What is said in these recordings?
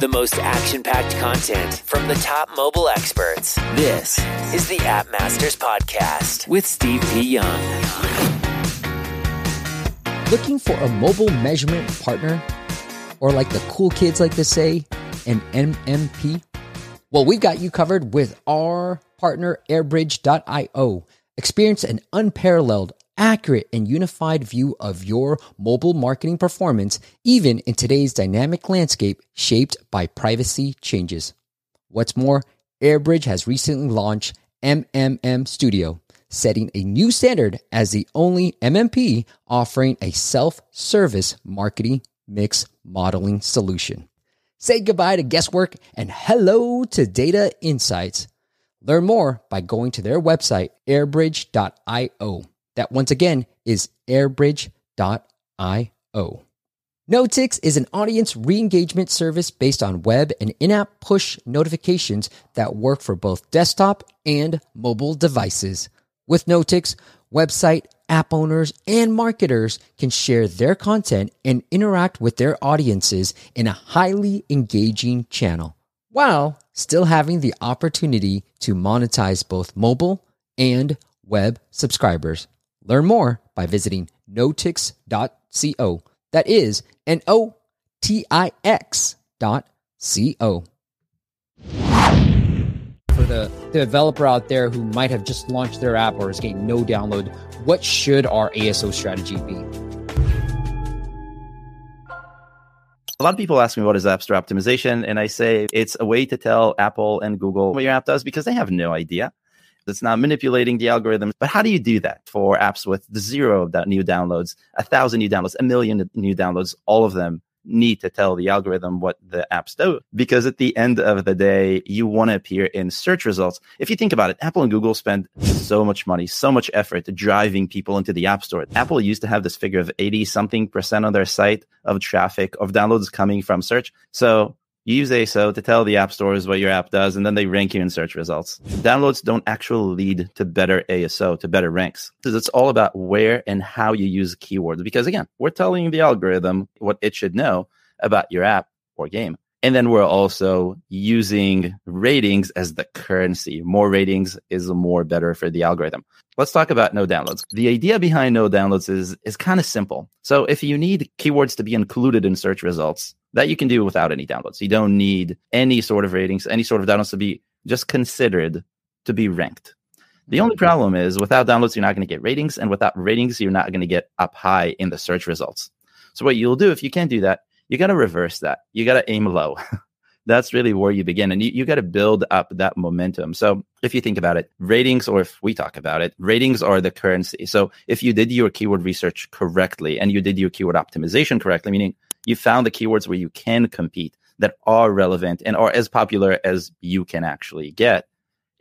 The most action packed content from the top mobile experts. This is the App Masters Podcast with Steve P. Young. Looking for a mobile measurement partner? Or like the cool kids like to say, an MMP? Well, we've got you covered with our partner, airbridge.io. Experience an unparalleled, accurate, and unified view of your mobile marketing performance, even in today's dynamic landscape shaped by privacy changes. What's more, Airbridge has recently launched MMM Studio, setting a new standard as the only MMP offering a self service marketing mix modeling solution. Say goodbye to guesswork and hello to data insights. Learn more by going to their website, airbridge.io. That once again is airbridge.io. Notix is an audience re engagement service based on web and in app push notifications that work for both desktop and mobile devices. With Notix, website, app owners, and marketers can share their content and interact with their audiences in a highly engaging channel while still having the opportunity to monetize both mobile and web subscribers. Learn more by visiting notix.co. That is N O T I X dot C O. For the, the developer out there who might have just launched their app or is getting no download, what should our ASO strategy be? A lot of people ask me what is App Store optimization, and I say it's a way to tell Apple and Google what your app does because they have no idea. It's not manipulating the algorithms. But how do you do that for apps with zero new downloads, a thousand new downloads, a million new downloads, all of them need to tell the algorithm what the apps do because at the end of the day you want to appear in search results. If you think about it apple and google spend so much money so much effort driving people into the app store. Apple used to have this figure of 80 something percent on their site of traffic of downloads coming from search. So use ASO to tell the app stores what your app does, and then they rank you in search results. Downloads don't actually lead to better ASO, to better ranks. Because it's all about where and how you use keywords. Because again, we're telling the algorithm what it should know about your app or game. And then we're also using ratings as the currency. More ratings is more better for the algorithm. Let's talk about no downloads. The idea behind no downloads is, is kind of simple. So if you need keywords to be included in search results, that you can do without any downloads. You don't need any sort of ratings, any sort of downloads to be just considered to be ranked. The only problem is without downloads, you're not going to get ratings. And without ratings, you're not going to get up high in the search results. So what you'll do if you can't do that, you got to reverse that. You got to aim low. That's really where you begin. And you, you got to build up that momentum. So if you think about it, ratings, or if we talk about it, ratings are the currency. So if you did your keyword research correctly and you did your keyword optimization correctly, meaning you found the keywords where you can compete that are relevant and are as popular as you can actually get.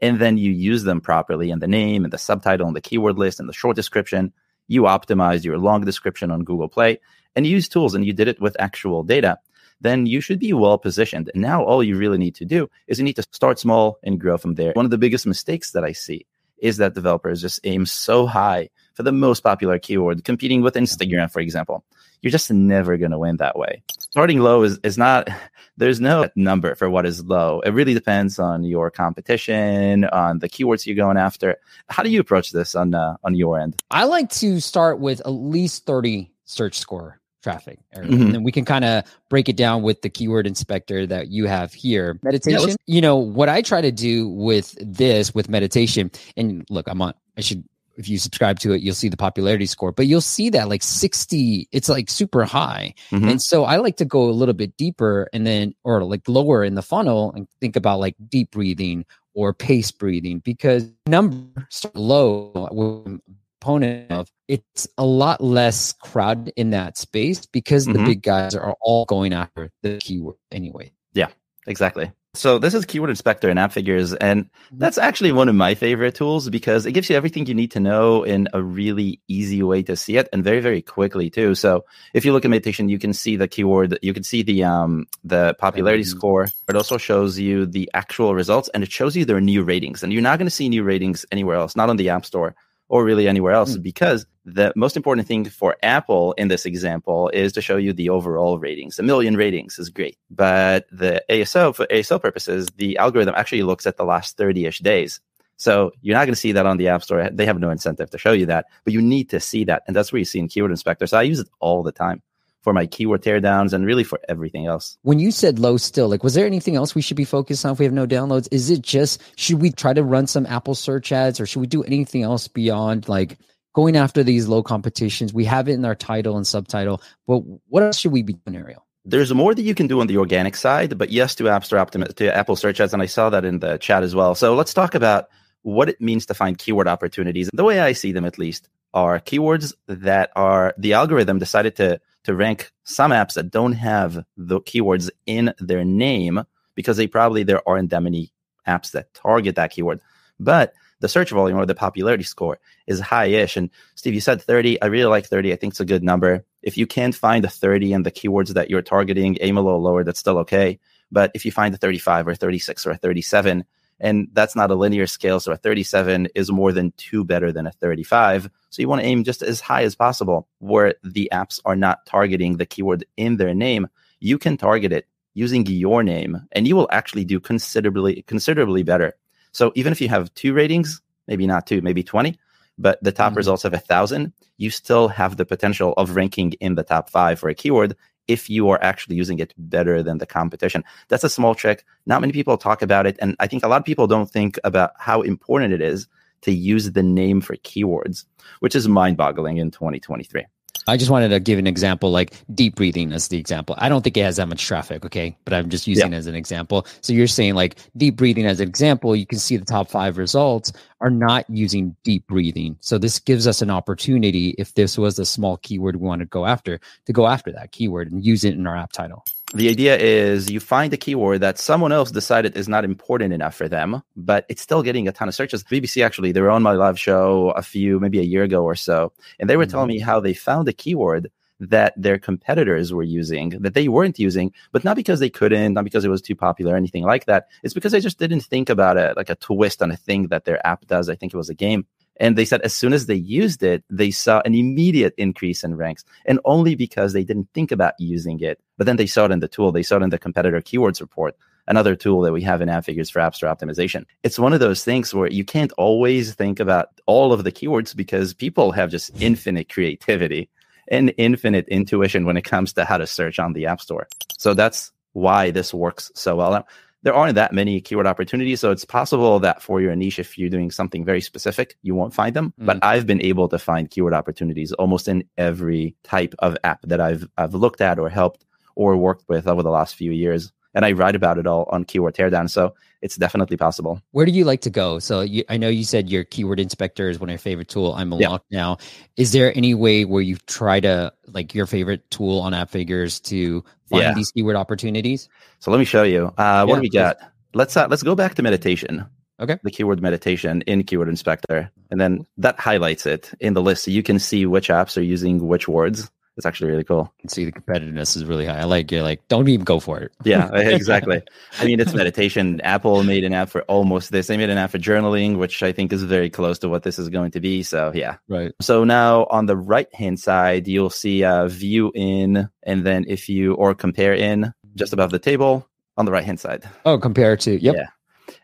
And then you use them properly in the name and the subtitle and the keyword list and the short description. You optimize your long description on Google Play and you use tools and you did it with actual data. Then you should be well positioned. And now all you really need to do is you need to start small and grow from there. One of the biggest mistakes that I see is that developers just aim so high for the most popular keyword, competing with Instagram, for example you're just never going to win that way. Starting low is, is not, there's no number for what is low. It really depends on your competition, on the keywords you're going after. How do you approach this on, uh, on your end? I like to start with at least 30 search score traffic mm-hmm. and then we can kind of break it down with the keyword inspector that you have here meditation yeah, you know what i try to do with this with meditation and look i'm on i should if you subscribe to it, you'll see the popularity score, but you'll see that like 60, it's like super high. Mm-hmm. And so I like to go a little bit deeper and then, or like lower in the funnel and think about like deep breathing or pace breathing because numbers low with opponent of it's a lot less crowded in that space because mm-hmm. the big guys are all going after the keyword anyway. Yeah, exactly. So this is Keyword Inspector and Appfigures, and mm-hmm. that's actually one of my favorite tools because it gives you everything you need to know in a really easy way to see it and very very quickly too. So if you look at meditation, you can see the keyword, you can see the um the popularity mm-hmm. score. It also shows you the actual results and it shows you their new ratings. And you're not going to see new ratings anywhere else, not on the App Store or really anywhere else Mm. because the most important thing for Apple in this example is to show you the overall ratings. A million ratings is great, but the ASO for ASO purposes, the algorithm actually looks at the last 30ish days. So you're not going to see that on the App Store. They have no incentive to show you that, but you need to see that. And that's where you see in Keyword Inspector. So I use it all the time for my keyword teardowns and really for everything else. When you said low still, like was there anything else we should be focused on if we have no downloads? Is it just should we try to run some Apple search ads or should we do anything else beyond like going after these low competitions? We have it in our title and subtitle, but what else should we be doing, Ariel? There's more that you can do on the organic side, but yes to App Store Optimi- to Apple search ads, and I saw that in the chat as well. So let's talk about what it means to find keyword opportunities. The way I see them, at least, are keywords that are the algorithm decided to to rank some apps that don't have the keywords in their name because they probably there aren't that many apps that target that keyword. But the search volume or the popularity score is high-ish. And Steve, you said 30. I really like 30. I think it's a good number. If you can't find a 30 and the keywords that you're targeting, aim a little lower, that's still okay. But if you find a 35 or 36 or 37, and that's not a linear scale, so a 37 is more than two better than a 35. So you want to aim just as high as possible where the apps are not targeting the keyword in their name. You can target it using your name and you will actually do considerably considerably better. So even if you have two ratings, maybe not two, maybe 20, but the top Mhm. results have a thousand, you still have the potential of ranking in the top five for a keyword if you are actually using it better than the competition. That's a small trick. Not many people talk about it. And I think a lot of people don't think about how important it is to use the name for keywords, which is mind boggling in 2023. I just wanted to give an example, like deep breathing as the example. I don't think it has that much traffic, okay? But I'm just using it as an example. So you're saying like deep breathing as an example, you can see the top five results are not using deep breathing. So this gives us an opportunity if this was a small keyword we want to go after, to go after that keyword and use it in our app title. The idea is you find a keyword that someone else decided is not important enough for them, but it's still getting a ton of searches. BBC actually, they were on my live show a few, maybe a year ago or so, and they were telling me mm-hmm. how they found a keyword that their competitors were using that they weren't using, but not because they couldn't, not because it was too popular or anything like that. It's because they just didn't think about it like a twist on a thing that their app does. I think it was a game. And they said as soon as they used it, they saw an immediate increase in ranks, and only because they didn't think about using it. But then they saw it in the tool, they saw it in the competitor keywords report, another tool that we have in AppFigures for App Store optimization. It's one of those things where you can't always think about all of the keywords because people have just infinite creativity and infinite intuition when it comes to how to search on the App Store. So that's why this works so well. There aren't that many keyword opportunities. So it's possible that for your niche, if you're doing something very specific, you won't find them. Hmm. But I've been able to find keyword opportunities almost in every type of app that I've I've looked at or helped or worked with over the last few years. And I write about it all on Keyword Teardown. So it's definitely possible. Where do you like to go? So you, I know you said your keyword inspector is one of your favorite tool. I'm Yeah. unlocked now. Is there any way where you try to like your favorite tool on Appfigures to find Yeah. these keyword opportunities? So let me show you. Uh, what Yeah, do we got? Let's uh, let's go back to meditation. Okay. The keyword meditation in Keyword Inspector, and then that highlights it in the list, so you can see which apps are using which words. It's actually really cool. You can see the competitiveness is really high. I like you're like, don't even go for it. Yeah, exactly. I mean, it's meditation. Apple made an app for almost this. They made an app for journaling, which I think is very close to what this is going to be. So yeah. Right. So now on the right hand side, you'll see uh, view in, and then if you or compare in just above the table on the right hand side. Oh, compare to yep. Yeah.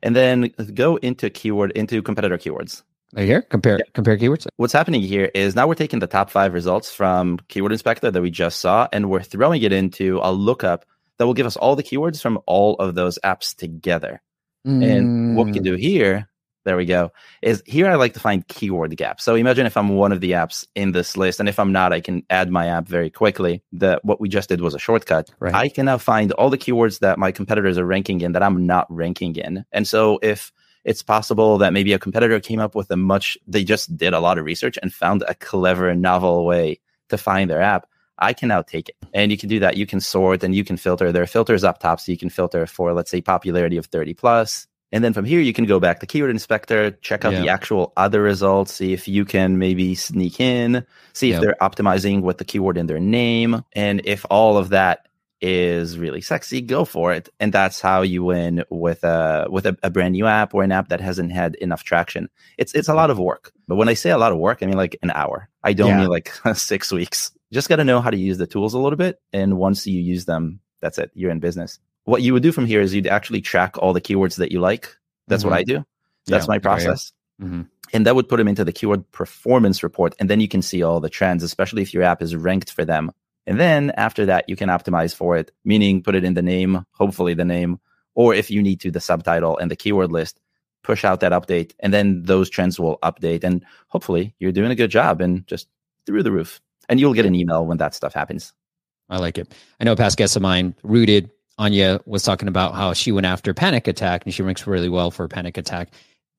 And then go into keyword into competitor keywords. Here. Compare compare keywords. What's happening here is now we're taking the top five results from Keyword Inspector that we just saw, and we're throwing it into a lookup that will give us all the keywords from all of those apps together. And what we Mm. can do here, there we go, is here I like to find keyword gaps. So imagine if I'm one of the apps in this list, and if I'm not, I can add my app very quickly. That what we just did was a shortcut. Right. I can now find all the keywords that my competitors are ranking in that I'm not ranking in. And so if it's possible that maybe a competitor came up with a much they just did a lot of research and found a clever novel way to find their app. I can now take it. And you can do that. You can sort and you can filter. There are filters up top so you can filter for let's say popularity of 30 plus. And then from here you can go back to keyword inspector check out the actual other results see if you can maybe sneak in see if they're optimizing with the keyword in their name. And if all of that is really sexy, go for it. And that's how you win with a with a, a, brand new app or an app that hasn't had enough traction. It's it's a lot of work. But when I say a lot of work, I mean like an hour. I don't yeah. mean like six weeks. Just got to know how to use the tools a little bit. And once you use them, that's it. You're in business. What you would do from here is you'd actually track all the keywords that you like. That's mm-hmm. what I do. That's yeah, my process. Mm-hmm. And that would put them into the keyword performance report. And then you can see all the trends, especially if your app is ranked for them and then after that, you can optimize for it, meaning put it in the name, hopefully the name, or if you need to, the subtitle and the keyword list, push out that update. And then those trends will update. And hopefully you're doing a good job and just through the roof. And you'll get an email when that stuff happens. I like it. I know past guests of mine, Rooted, Ania was talking about how she went after Panic Attack and she ranks really well for Panic Attack.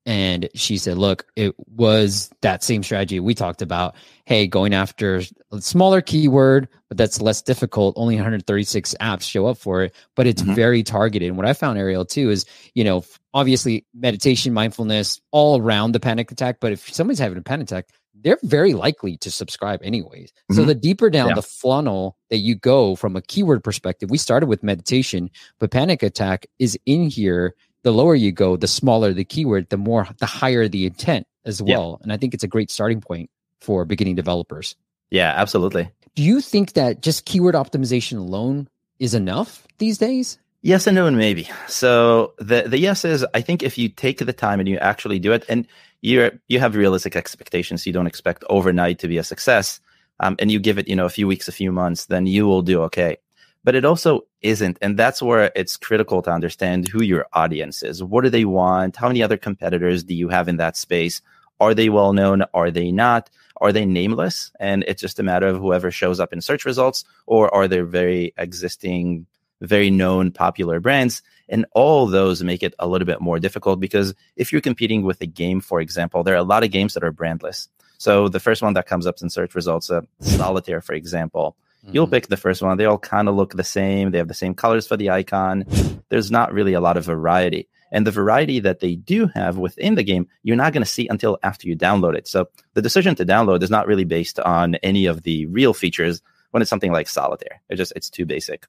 And she said, look, it was that same strategy we talked about. Hey, going after a smaller keyword, but that's less difficult. Only 136 apps show up for it, but it's mm-hmm. very targeted. And what I found, Ariel, too, is, you know, obviously meditation, mindfulness, all around the panic attack. But if somebody's having a panic attack, they're very likely to subscribe anyways. Mm-hmm. So the deeper down yeah. the funnel that you go from a keyword perspective, we started with meditation, but panic attack is in here the lower you go, the smaller the keyword, the more the higher the intent as well. Yeah. And I think it's a great starting point for beginning developers. Yeah, absolutely. Do you think that just keyword optimization alone is enough these days? Yes and no and maybe. So the the yes is I think if you take the time and you actually do it and you're you have realistic expectations, you don't expect overnight to be a success, um, and you give it you know a few weeks, a few months, then you will do okay but it also isn't. And that's where it's critical to understand who your audience is. What do they want? How many other competitors do you have in that space? Are they well known? Are they not? Are they nameless? And it's just a matter of whoever shows up in search results, or are they very existing, very known, popular brands? And all those make it a little bit more difficult because if you're competing with a game, for example, there are a lot of games that are brandless. So the first one that comes up in search results, uh, Solitaire, for example, Mm-hmm. You'll pick the first one. They all kind of look the same. They have the same colors for the icon. There's not really a lot of variety. And the variety that they do have within the game, you're not going to see until after you download it. So the decision to download is not really based on any of the real features when it's something like solitaire. It just it's too basic.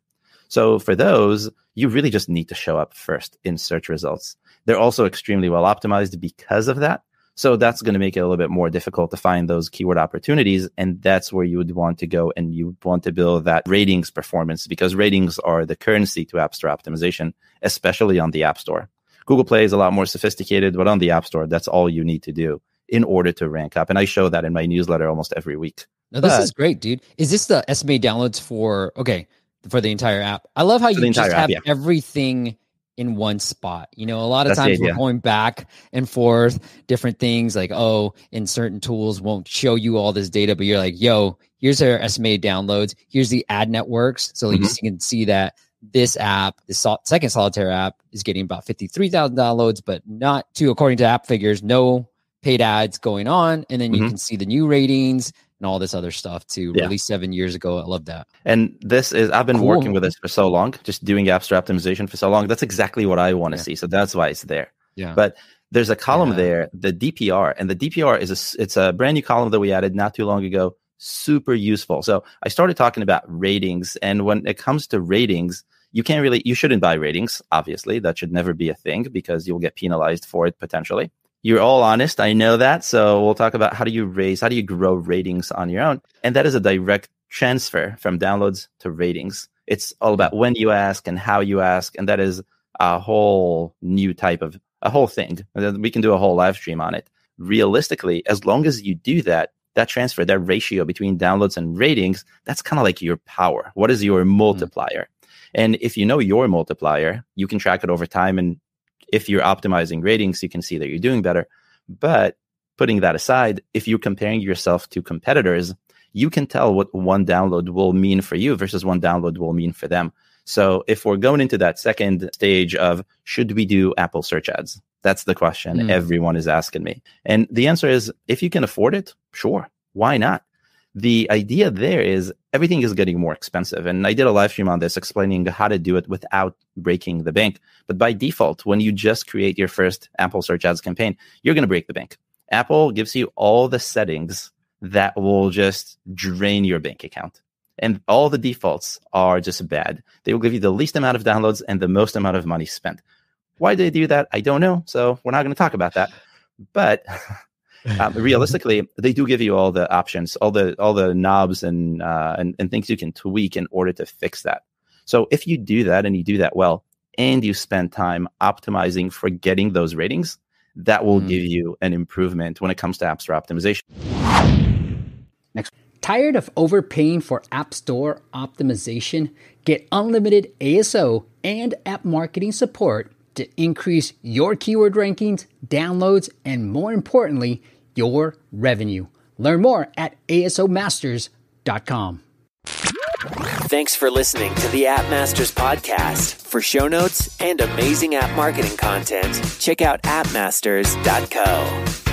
So for those, you really just need to show up first in search results. They're also extremely well optimized because of that. So that's going to make it a little bit more difficult to find those keyword opportunities. And that's where you would want to go and you want to build that ratings performance because ratings are the currency to App Store optimization, especially on the App Store. Google Play is a lot more sophisticated, but on the App Store, that's all you need to do in order to rank up. And I show that in my newsletter almost every week. Now, this but, is great, dude. Is this the estimated downloads for, okay, for the entire app? I love how you just have yeah. everything in one spot. You know, a lot of That's times we're going back and forth, different things like, oh, in certain tools won't show you all this data, but you're like, yo, here's our estimated downloads. Here's the ad networks. So mm-hmm. you can see that this app, the sol- second solitaire app, is getting about 53,000 downloads, but not to, according to Appfigures, no paid ads going on. And then you mm-hmm. can see the new ratings, and all this other stuff to yeah. release seven years ago. I love that. And this is I've been cool. working with this for so long, just doing App Store optimization for so long. That's exactly what I want to yeah. see. So that's why it's there. Yeah. But there's a column yeah. there, the DPR, and the DPR is a it's a brand new column that we added not too long ago. Super useful. So I started talking about ratings, and when it comes to ratings, you can't really you shouldn't buy ratings. Obviously, that should never be a thing because you'll get penalized for it potentially you're all honest. I know that. So we'll talk about how do you raise, how do you grow ratings on your own? And that is a direct transfer from downloads to ratings. It's all about when you ask and how you ask. And that is a whole new type of a whole thing. We can do a whole live stream on it. Realistically, as long as you do that, that transfer, that ratio between downloads and ratings, that's kind of like your power. What is your multiplier? Mm. And if you know your multiplier, you can track it over time and if you're optimizing ratings, you can see that you're doing better. But putting that aside, if you're comparing yourself to competitors, you can tell what one download will mean for you versus one download will mean for them. So if we're going into that second stage of should we do Apple search ads? That's the question mm. everyone is asking me. And the answer is if you can afford it, sure. Why not? The idea there is everything is getting more expensive. And I did a live stream on this explaining how to do it without breaking the bank. But by default, when you just create your first Apple search ads campaign, you're going to break the bank. Apple gives you all the settings that will just drain your bank account. and all the defaults are just bad. They will give you the least amount of downloads and the most amount of money spent. Why do they do that, I don't know. So we're not going to talk about that. But um, realistically, they do give you all the options, all the all the knobs and, uh, and and things you can tweak in order to fix that. So if you do that and you do that well, and you spend time optimizing for getting those ratings, that will mm. give you an improvement when it comes to App Store optimization. Next. Tired of overpaying for App Store optimization? Get unlimited ASO and app marketing support to increase your keyword rankings, downloads, and more importantly, your revenue. Learn more at asomasters.com. Thanks for listening to the App Masters podcast. For show notes and amazing app marketing content, check out appmasters.co.